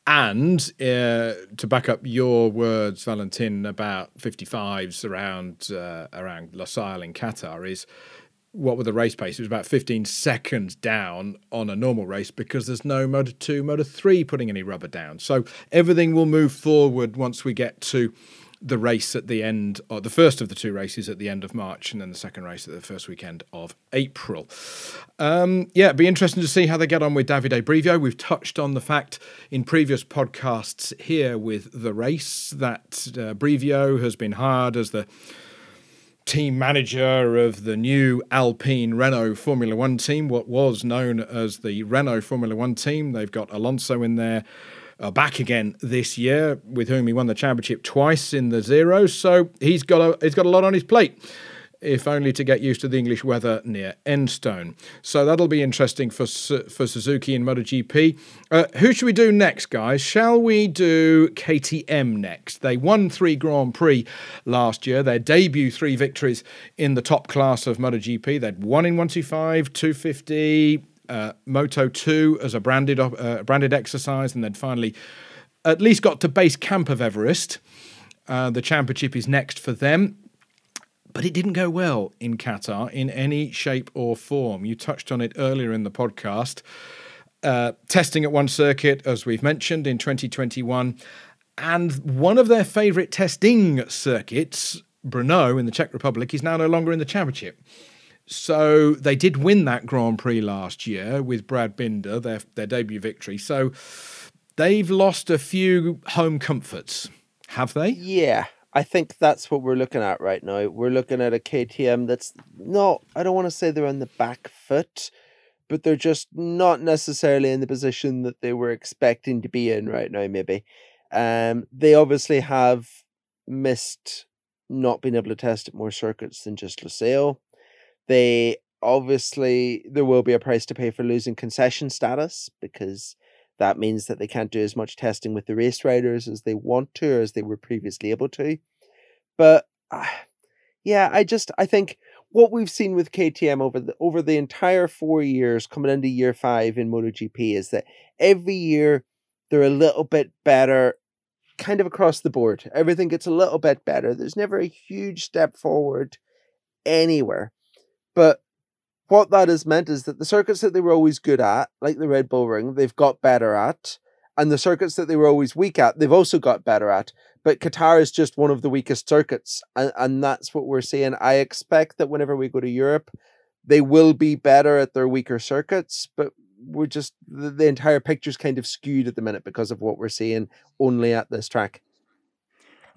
And uh, to back up your words, Valentin, about 55s around uh, around Losail in Qatar is what were the race pace? It was about 15 seconds down on a normal race because there's no Moto 2, Moto 3 putting any rubber down. So everything will move forward once we get to the race at the end, or the first of the two races at the end of March, and then the second race at the first weekend of April. Um, yeah, it'd be interesting to see how they get on with Davide Brivio. We've touched on the fact in previous podcasts here with the race that uh, Brivio has been hired as the team manager of the new Alpine Renault Formula One team, what was known as the Renault Formula One team. They've got Alonso in there back again this year, with whom he won the championship twice in the zeros. So he's got a he's got a lot on his plate. If only to get used to the English weather near Enstone. So that'll be interesting for for Suzuki in MotoGP. Uh, who should we do next, guys? Shall we do KTM next? They won three Grand Prix last year. Their debut three victories in the top class of MotoGP. They'd won in 125, 250, uh, Moto 2 as a branded uh, branded exercise, and then finally at least got to base camp of Everest. Uh, the championship is next for them. But it didn't go well in Qatar in any shape or form. You touched on it earlier in the podcast. Uh, testing at one circuit, as we've mentioned, in 2021. And one of their favourite testing circuits, Brno in the Czech Republic, is now no longer in the championship. So they did win that Grand Prix last year with Brad Binder, their their debut victory. So they've lost a few home comforts, have they? Yeah, I think that's what we're looking at right now. We're looking at a KTM that's not, I don't want to say they're on the back foot, but they're just not necessarily in the position that they were expecting to be in right now, maybe. Um, they obviously have missed not being able to test at more circuits than just Losail. They obviously, there will be a price to pay for losing concession status because that means that they can't do as much testing with the race riders as they want to or as they were previously able to. But uh, yeah, I just I think what we've seen with KTM over the over the entire four years coming into year five in MotoGP is that every year they're a little bit better, kind of across the board. Everything gets a little bit better. There's never a huge step forward anywhere. But what that has meant is that the circuits that they were always good at, like the Red Bull Ring, they've got better at. And the circuits that they were always weak at, they've also got better at. But Qatar is just one of the weakest circuits. And, and that's what we're seeing. I expect that whenever we go to Europe, they will be better at their weaker circuits. But we're just, the, the entire picture's kind of skewed at the minute because of what we're seeing only at this track.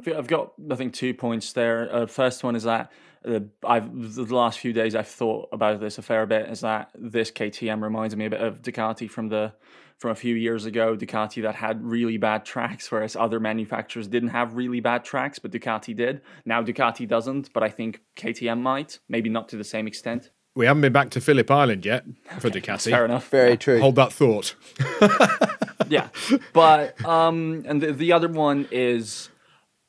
I've got, I think, two points there. Uh, first one is that uh, I've the last few days I've thought about this a fair bit. Is that this KTM reminds me a bit of Ducati from the from a few years ago. Ducati that had really bad tracks, whereas other manufacturers didn't have really bad tracks, but Ducati did. Now Ducati doesn't, but I think KTM might. Maybe not to the same extent. We haven't been back to Phillip Island yet for okay, Ducati. Fair enough. Very yeah. true. Hold that thought. yeah, but um, and the, the other one is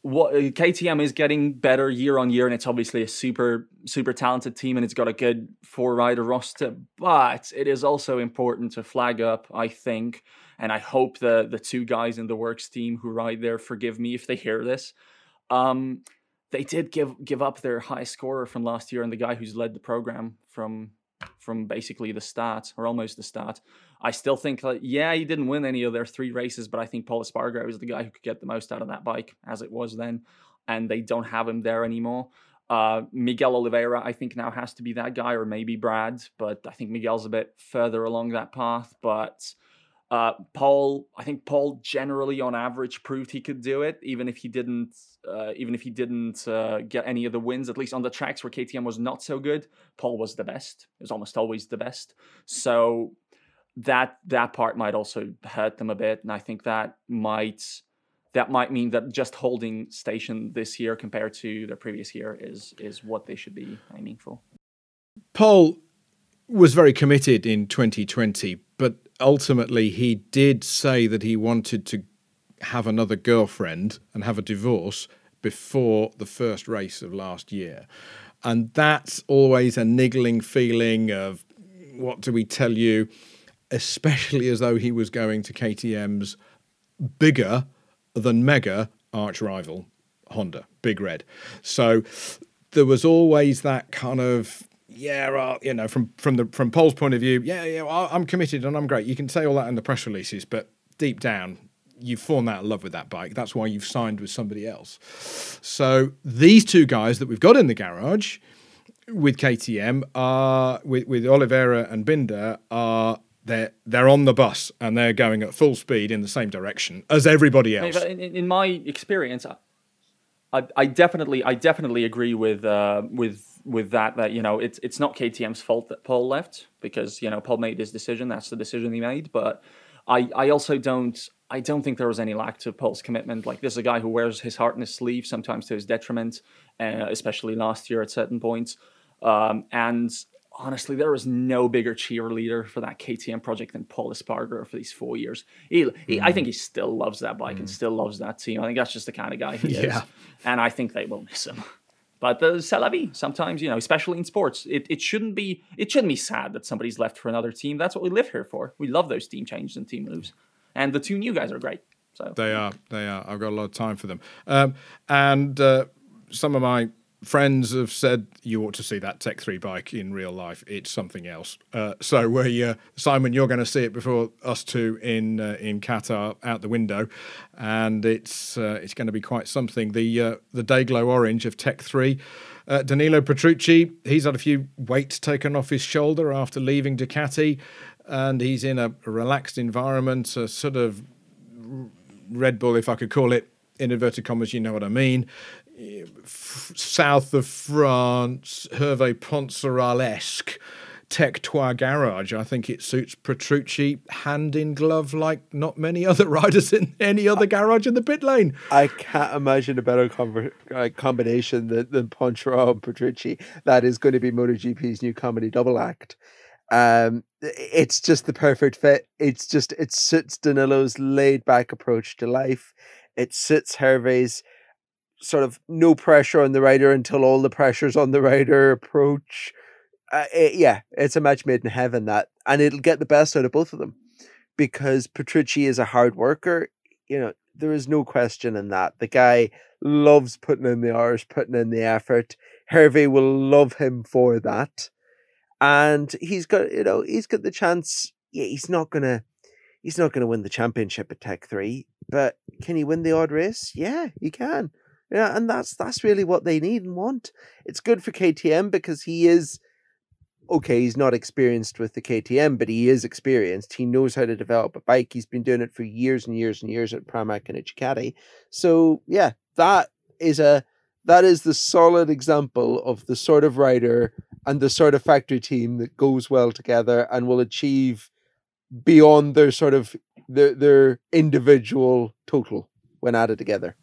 what uh, KTM is getting better year on year, and it's obviously a super super talented team, and it's got a good four rider roster. But it is also important to flag up, I think, and I hope the the two guys in the works team who ride there forgive me if they hear this. Um, they did give give up their high scorer from last year, and the guy who's led the program from from basically the start or almost the start. I still think that yeah, he didn't win any of their three races, but I think Pol Espargaro is the guy who could get the most out of that bike as it was then, and they don't have him there anymore. Uh, Miguel Oliveira, I think now has to be that guy, or maybe Brad, but I think Miguel's a bit further along that path. But uh, Pol, I think Pol generally on average proved he could do it, even if he didn't, uh, even if he didn't uh, get any of the wins. At least on the tracks where KTM was not so good, Pol was the best. It was almost always the best. So that that part might also hurt them a bit, and I think that might that might mean that just holding station this year compared to the previous year is is what they should be aiming for. Pol was very committed in 2020, but ultimately he did say that he wanted to have another girlfriend and have a divorce before the first race of last year. And that's always a niggling feeling of what do we tell you, especially as though he was going to KTM's bigger than mega arch rival, Honda, Big Red. So there was always that kind of yeah, well, you know, from from the from Pol's point of view, yeah, yeah, well, I'm committed and I'm great. You can say all that in the press releases, but deep down, you've fallen out of love with that bike. That's why you've signed with somebody else. So these two guys that we've got in the garage with KTM are with with Oliveira and Binder are they're they're on the bus and they're going at full speed in the same direction as everybody else. In, in my experience, I, I definitely I definitely agree with uh, with with that that you know it's it's not KTM's fault that Pol left because you know Pol made his decision. That's the decision he made. But I I also don't I don't think there was any lack to Pol's commitment. Like this is a guy who wears his heart in his sleeve, sometimes to his detriment, uh, especially last year at certain points. Um, and honestly, there was no bigger cheerleader for that KTM project than Pol Espargaro for these four years. He, he I think he still loves that bike mm. and still loves that team. I think that's just the kind of guy he is. And I think they will miss him. But the c'est la vie. Sometimes, you know, especially in sports, it, it shouldn't be it shouldn't be sad that somebody's left for another team. That's what we live here for. We love those team changes and team moves. And the two new guys are great. So they are, they are. I've got a lot of time for them. Um, and uh, some of my friends have said you ought to see that Tech 3 bike in real life. It's something else. Uh, so, we, uh, Simon, you're going to see it before us two in uh, in Qatar out the window, and it's uh, it's going to be quite something. The uh, the Dayglow Orange of Tech 3. Uh, Danilo Petrucci, he's had a few weights taken off his shoulder after leaving Ducati, and he's in a relaxed environment, a sort of Red Bull, if I could call it, in inverted commas, you know what I mean south of France, Hervé Poncharal esque Tech Trois garage. I think it suits Petrucci hand in glove like not many other riders in any other garage in the pit lane. I can't imagine a better conver- uh, combination than, than Poncharal and Petrucci. That is going to be MotoGP's new comedy double act. Um, it's just the perfect fit. It's just it suits Danilo's laid back approach to life. It suits Hervé's sort of no pressure on the rider until all the pressure's on the rider approach. Uh, it, yeah, it's a match made in heaven that, and it'll get the best out of both of them because Petrucci is a hard worker. You know, there is no question in that. The guy loves putting in the hours, putting in the effort. Hervé will love him for that and he's got you know he's got the chance. Yeah, he's not gonna he's not gonna win the championship at Tech Three, but can he win the odd race? Yeah, he can. Yeah, and that's that's really what they need and want. It's good for KTM because he is okay. He's not experienced with the KTM, but he is experienced. He knows how to develop a bike. He's been doing it for years and years and years at Pramac and at Ducati. So yeah, that is a that is the solid example of the sort of rider and the sort of factory team that goes well together and will achieve beyond their sort of their their individual total when added together.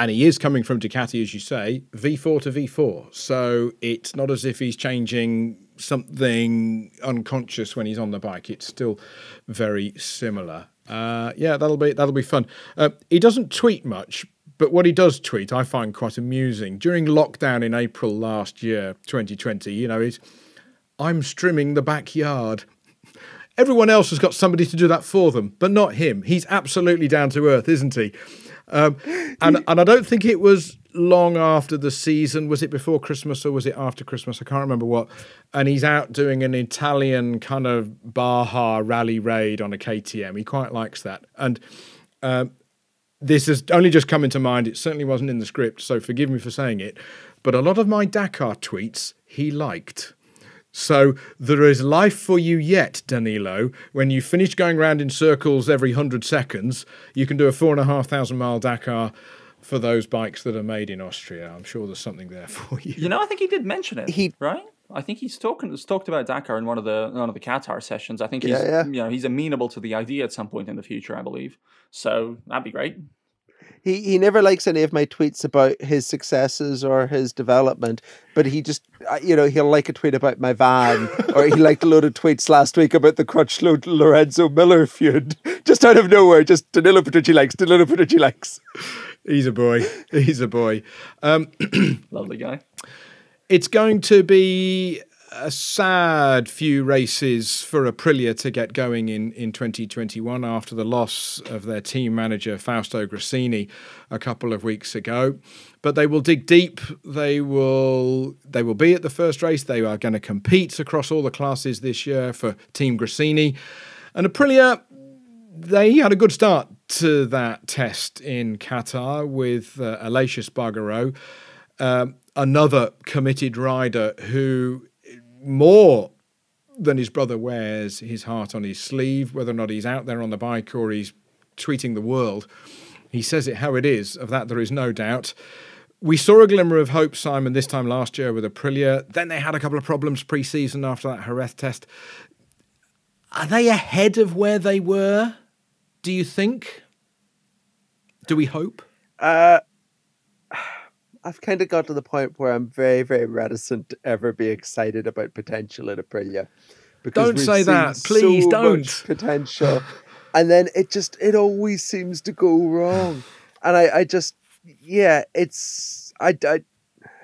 And he is coming from Ducati, as you say, V4 to V4. So it's not as if he's changing something unconscious when he's on the bike. It's still very similar. Uh, yeah, that'll be that'll be fun. Uh, he doesn't tweet much, but what he does tweet, I find quite amusing. During lockdown in April last year, 2020, you know, is I'm strimming the backyard. Everyone else has got somebody to do that for them, but not him. He's absolutely down to earth, isn't he? Um, and and I don't think it was long after the season. Was it before Christmas or was it after Christmas? I can't remember what. And he's out doing an Italian kind of Baja rally raid on a KTM. He quite likes that. And um, this has only just come into mind. It certainly wasn't in the script, so forgive me for saying it. But a lot of my Dakar tweets he liked. So there is life for you yet, Danilo. When you finish going round in circles every hundred seconds, you can do a four and a half thousand mile Dakar for those bikes that are made in Austria. I'm sure there's something there for you. You know, I think he did mention it. He right. I think he's talking he's talked about Dakar in one of the one of the Qatar sessions. I think he's yeah, yeah. you know he's amenable to the idea at some point in the future. I believe so. That'd be great. He he never likes any of my tweets about his successes or his development, but he just you know he'll like a tweet about my van, or he liked a load of tweets last week about the Crutchlow Lorenzo Miller feud, just out of nowhere. Just Danilo Petrucci likes Danilo Petrucci likes. He's a boy. He's a boy. Um, Lovely guy. It's going to be a sad few races for Aprilia to get going in, in 2021 after the loss of their team manager Fausto Gresini a couple of weeks ago. But they will dig deep. They will they will be at the first race. They are going to compete across all the classes this year for Team Gresini. And Aprilia, they had a good start to that test in Qatar with uh, Espargaro. Um, another committed rider who more than his brother wears his heart on his sleeve, whether or not he's out there on the bike or he's tweeting the world. He says it how it is, of that there is no doubt. We saw a glimmer of hope, Simon, this time last year with Aprilia. Then they had a couple of problems pre season after that Jerez test. Are they ahead of where they were, do you think? Do we hope? Uh, I've kind of got to the point where I'm very, very reticent to ever be excited about potential at Aprilia. Because don't say that, please so don't. potential, and then it just it always seems to go wrong, and I I just yeah it's I, I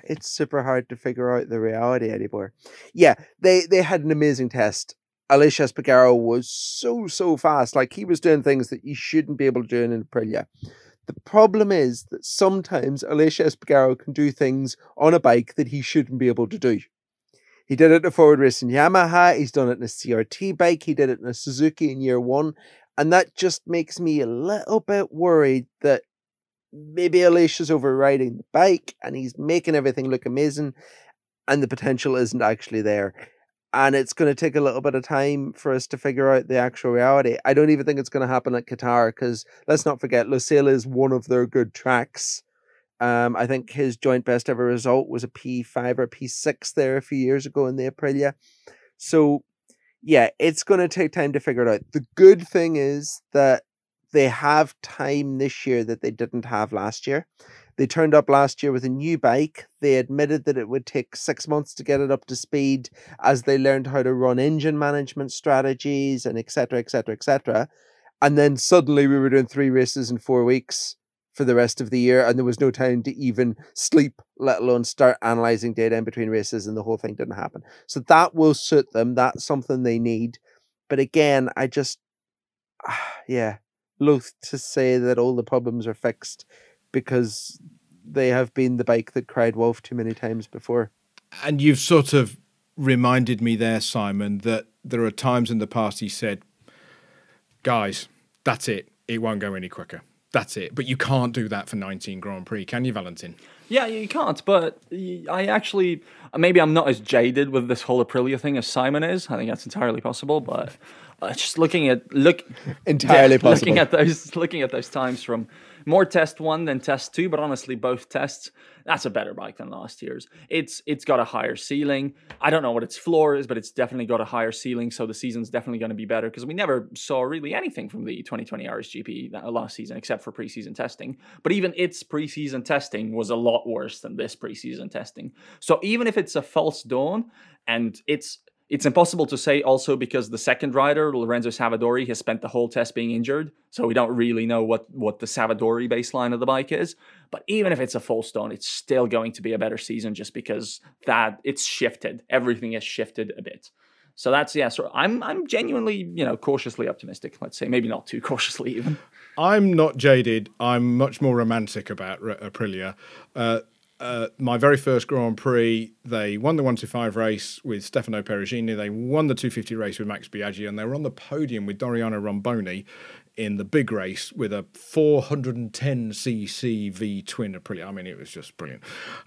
it's super hard to figure out the reality anymore. Yeah, they they had an amazing test. Aleix Espargaro was so so fast, like he was doing things that you shouldn't be able to do in Aprilia. The problem is that sometimes Aleix Espargaro can do things on a bike that he shouldn't be able to do. He did it in a forward race in Yamaha, he's done it in a CRT bike, he did it in a Suzuki in year one, and that just makes me a little bit worried that maybe Aleix is overriding the bike and he's making everything look amazing and the potential isn't actually there and it's going to take a little bit of time for us to figure out the actual reality. I don't even think it's going to happen at Qatar because let's not forget, Losail is one of their good tracks. Um, I think his joint best ever result was a P5 or P6 there a few years ago in the Aprilia. So, yeah, it's going to take time to figure it out. The good thing is that they have time this year that they didn't have last year. They turned up last year with a new bike. They admitted that it would take six months to get it up to speed as they learned how to run engine management strategies and etc. etc. etc. And then suddenly we were doing three races in four weeks for the rest of the year, and there was no time to even sleep, let alone start analyzing data in between races, and the whole thing didn't happen. So that will suit them. That's something they need. But again, I just, yeah, loath to say that all the problems are fixed because they have been the bike that cried wolf too many times before. And you've sort of reminded me there, Simon, that there are times in the past he said, guys, that's it. It won't go any quicker. That's it. But you can't do that for 19 Grand Prix, can you, Valentin? Yeah, you can't. But I actually, maybe I'm not as jaded with this whole Aprilia thing as Simon is. I think that's entirely possible. But uh, just looking at look entirely yeah, possible. Looking at those, looking at those times from more test one than test two, but honestly, both tests that's a better bike than last year's. It's it's got a higher ceiling. I don't know what its floor is, but it's definitely got a higher ceiling, so the season's definitely going to be better because we never saw really anything from the 2020 RSGP last season except for preseason testing. But even its preseason testing was a lot worse than this preseason testing. So even if it's a false dawn and it's it's impossible to say also because the second rider, Lorenzo Savadori, has spent the whole test being injured. So we don't really know what, what the Savadori baseline of the bike is. But even if it's a full stone, it's still going to be a better season just because that it's shifted. Everything has shifted a bit. So that's yeah. So I'm I'm genuinely you know cautiously optimistic. Let's say maybe not too cautiously even. I'm not jaded. I'm much more romantic about Aprilia. Uh, uh, my very first Grand Prix, they won the 125 race with Stefano Perugini. They won the 250 race with Max Biaggi, and they were on the podium with Doriano Romboni in the big race with a 410cc V twin Aprilia. I mean, it was just brilliant.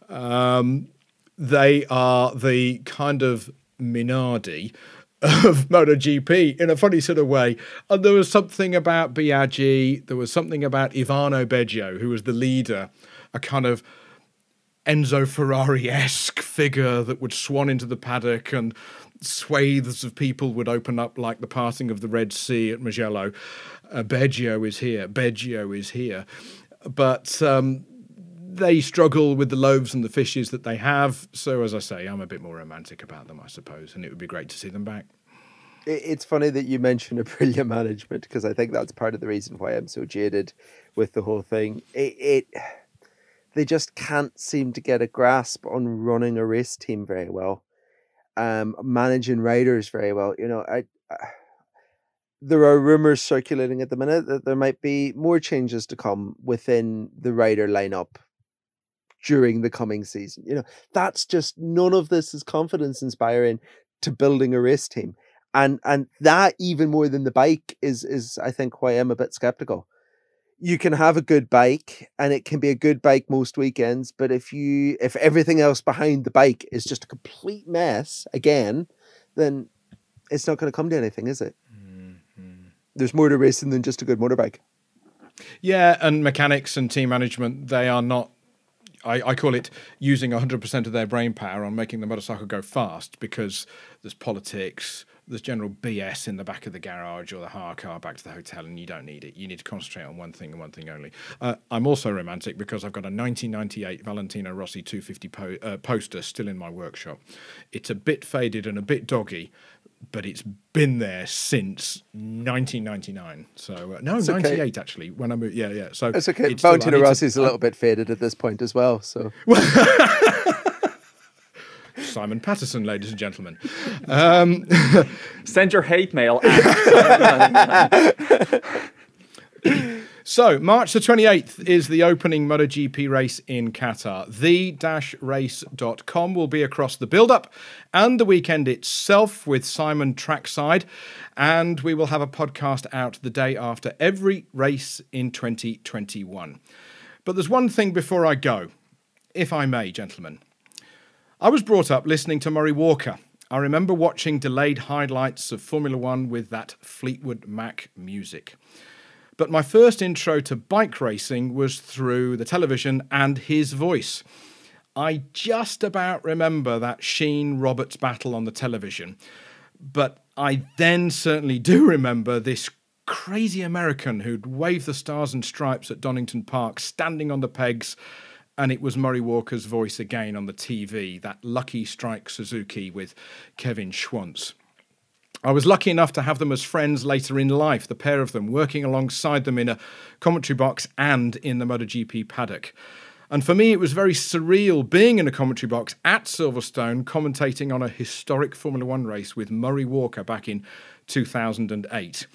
Um, they are the kind of Minardi of MotoGP in a funny sort of way. And there was something about Biaggi, there was something about Ivano Beggio, who was the leader, a kind of Enzo Ferrari esque figure that would swan into the paddock and swathes of people would open up like the parting of the Red Sea at Mugello. Uh, Beggio is here. Beggio is here. But um, they struggle with the loaves and the fishes that they have. So, as I say, I'm a bit more romantic about them, I suppose, and it would be great to see them back. It's funny that you mention Aprilia management because I think that's part of the reason why I'm so jaded with the whole thing. It, it they just can't seem to get a grasp on running a race team very well, um, managing riders very well. You know, I, I there are rumors circulating at the minute that there might be more changes to come within the rider lineup during the coming season. You know, that's just none of this is confidence inspiring to building a race team. And and that even more than the bike is is I think why I'm a bit skeptical you can have a good bike and it can be a good bike most weekends but if you if everything else behind the bike is just a complete mess again then it's not going to come to anything is it mm-hmm. there's more to racing than just a good motorbike yeah and mechanics and team management they are not I, I, call it using 100% of their brain power on making the motorcycle go fast because there's politics, there's general BS in the back of the garage or the hire car back to the hotel, and you don't need it. You need to concentrate on one thing and one thing only. Uh, I'm also romantic because I've got a 1998 Valentino Rossi 250 po- uh, poster still in my workshop. It's a bit faded and a bit doggy, but it's been there since 1999. So uh, no, it's 98 okay. actually. When I moved, yeah, yeah. So it's okay. Valentino Rossi is a little bit faded at this point as well. So. Simon Patterson, ladies and gentlemen. Um, Send your hate mail. so, March the 28th is the opening MotoGP race in Qatar. The-race.com will be across the build-up and the weekend itself with Simon trackside. And we will have a podcast out the day after every race in 2021. But there's one thing before I go, if I may, gentlemen. I was brought up listening to Murray Walker. I remember watching delayed highlights of Formula One with that Fleetwood Mac music. But my first intro to bike racing was through the television and his voice. I just about remember that Sheene Roberts battle on the television, but I then certainly do remember this crazy American who'd wave the stars and stripes at Donington Park, standing on the pegs, and it was Murray Walker's voice again on the TV, that lucky strike Suzuki with Kevin Schwantz. I was lucky enough to have them as friends later in life, the pair of them working alongside them in a commentary box and in the MotoGP paddock. And for me, it was very surreal being in a commentary box at Silverstone, commentating on a historic Formula One race with Murray Walker back in 2008.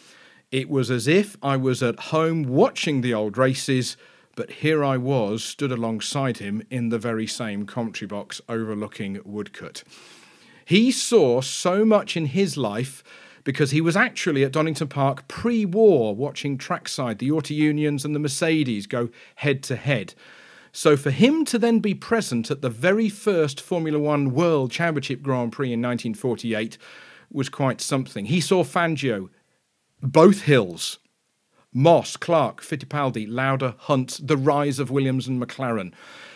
It was as if I was at home watching the old races, but here I was, stood alongside him in the very same commentary box overlooking Woodcote. He saw so much in his life because he was actually at Donington Park pre war watching trackside the Auto Unions and the Mercedes go head to head. So for him to then be present at the very first Formula One World Championship Grand Prix in 1948 was quite something. He saw Fangio both hills. Moss, Clark, Fittipaldi, Lauda, Hunt, the rise of Williams and McLaren.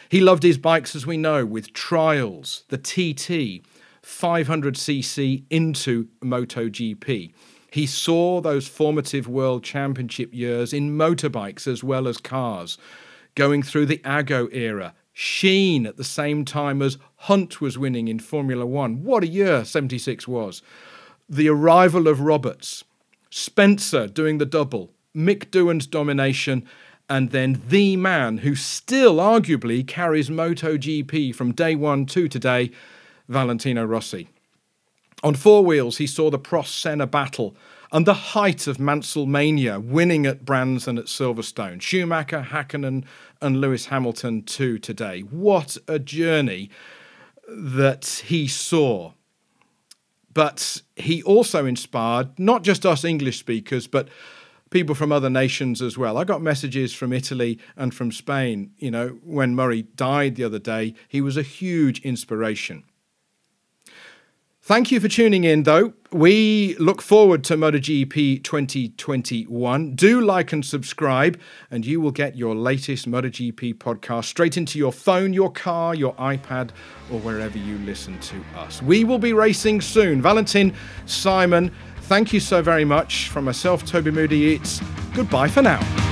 He loved his bikes, as we know, with trials, the TT, 500cc into MotoGP. He saw those formative World Championship years in motorbikes as well as cars, going through the Ago era, Sheene at the same time as Hunt was winning in Formula One. What a year 76 was. The arrival of Roberts, Spencer doing the double, Mick Doohan's domination, and then the man who still arguably carries MotoGP from day one to today, Valentino Rossi. On four wheels, he saw the Prost Senna battle and the height of Mansell mania, winning at Brands and at Silverstone. Schumacher, Hakkinen, and Lewis Hamilton too today. What a journey that he saw but he also inspired not just us English speakers, but people from other nations as well. I got messages from Italy and from Spain. You know, when Murray died the other day, he was a huge inspiration. Thank you for tuning in, though. We look forward to MotoGP 2021. Do like and subscribe, and you will get your latest MotoGP podcast straight into your phone, your car, your iPad, or wherever you listen to us. We will be racing soon. Valentin, Simon, thank you so very much. From myself, Toby Moody, it's goodbye for now.